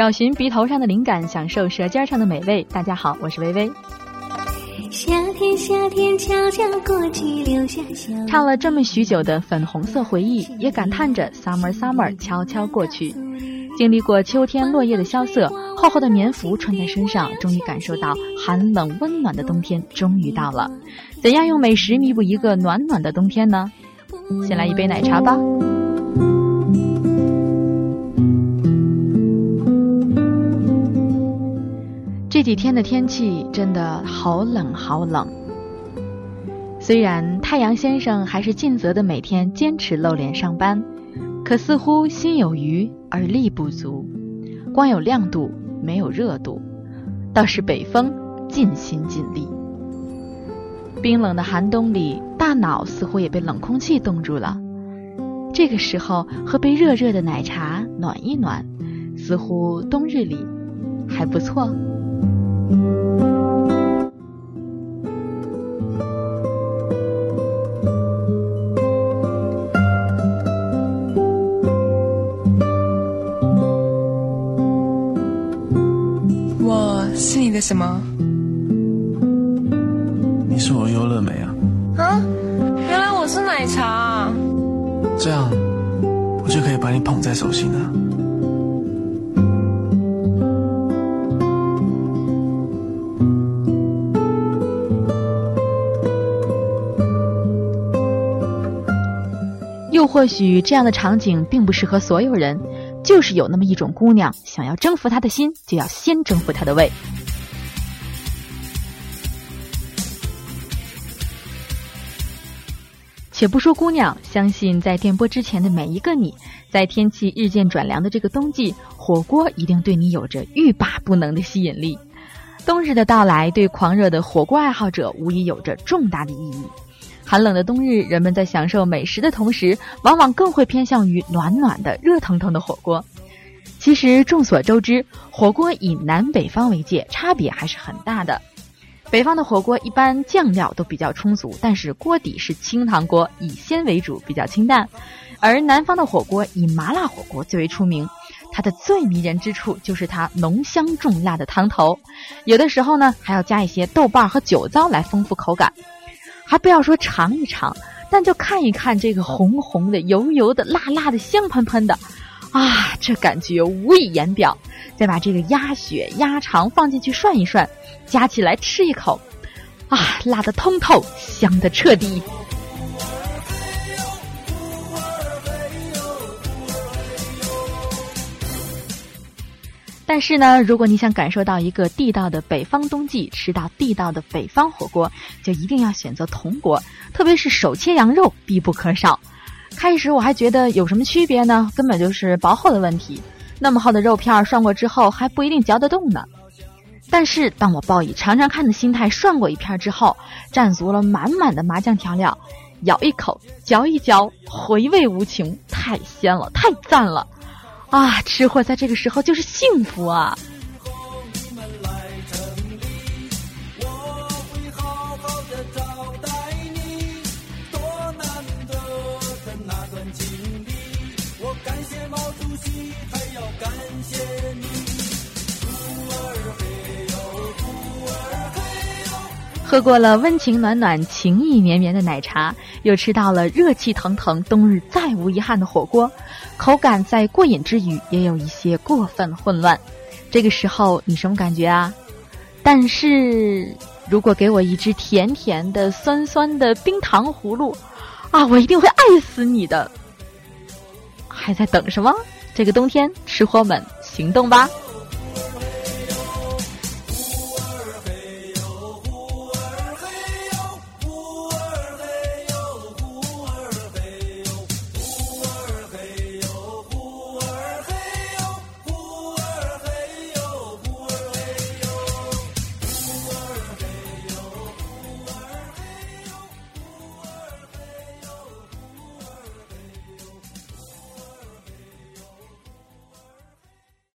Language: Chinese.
找寻鼻头上的灵感，享受舌尖上的美味。大家好，我是微微。夏天，夏天悄悄过去，留下唱了这么许久的粉红色回忆，也感叹着 summer summer 悄悄过去。经历过秋天落叶的萧瑟，厚厚的棉服穿在身上，终于感受到寒冷温暖的冬天终于到了。怎样用美食弥补一个暖暖的冬天呢？先来一杯奶茶吧。这几天的天气真的好冷好冷。虽然太阳先生还是尽责的每天坚持露脸上班，可似乎心有余而力不足，光有亮度没有热度，倒是北风尽心尽力。冰冷的寒冬里，大脑似乎也被冷空气冻住了。这个时候喝杯热热的奶茶暖一暖，似乎冬日里还不错。我是你的什么？你是我优乐美啊！啊，原来我是奶茶。这样，我就可以把你捧在手心了。或许这样的场景并不适合所有人，就是有那么一种姑娘，想要征服他的心，就要先征服他的胃。且不说姑娘，相信在电波之前的每一个你，在天气日渐转凉的这个冬季，火锅一定对你有着欲罢不能的吸引力。冬日的到来，对狂热的火锅爱好者无疑有着重大的意义。寒冷的冬日，人们在享受美食的同时，往往更会偏向于暖暖的、热腾腾的火锅。其实众所周知，火锅以南北方为界，差别还是很大的。北方的火锅一般酱料都比较充足，但是锅底是清汤锅，以鲜为主，比较清淡；而南方的火锅以麻辣火锅最为出名，它的最迷人之处就是它浓香重辣的汤头，有的时候呢还要加一些豆瓣和酒糟来丰富口感。还不要说尝一尝，但就看一看这个红红的、油油的、辣辣的、香喷喷的，啊，这感觉无以言表。再把这个鸭血、鸭肠放进去涮一涮，夹起来吃一口，啊，辣的通透，香的彻底。但是呢，如果你想感受到一个地道的北方冬季，吃到地道的北方火锅，就一定要选择铜锅，特别是手切羊肉必不可少。开始我还觉得有什么区别呢？根本就是薄厚的问题。那么厚的肉片涮过之后还不一定嚼得动呢。但是当我抱以尝尝看的心态涮过一片之后，蘸足了满满的麻酱调料，咬一口，嚼一嚼，回味无穷，太鲜了，太赞了。啊，吃货在这个时候就是幸福啊！感谢毛主席，还要感谢你，徒儿好喝过了温情暖暖、情意绵绵的奶茶，又吃到了热气腾腾、冬日再无遗憾的火锅，口感在过瘾之余，也有一些过分混乱。这个时候你什么感觉啊？但是如果给我一只甜甜的、酸酸的冰糖葫芦，啊，我一定会爱死你的！还在等什么？这个冬天，吃货们行动吧！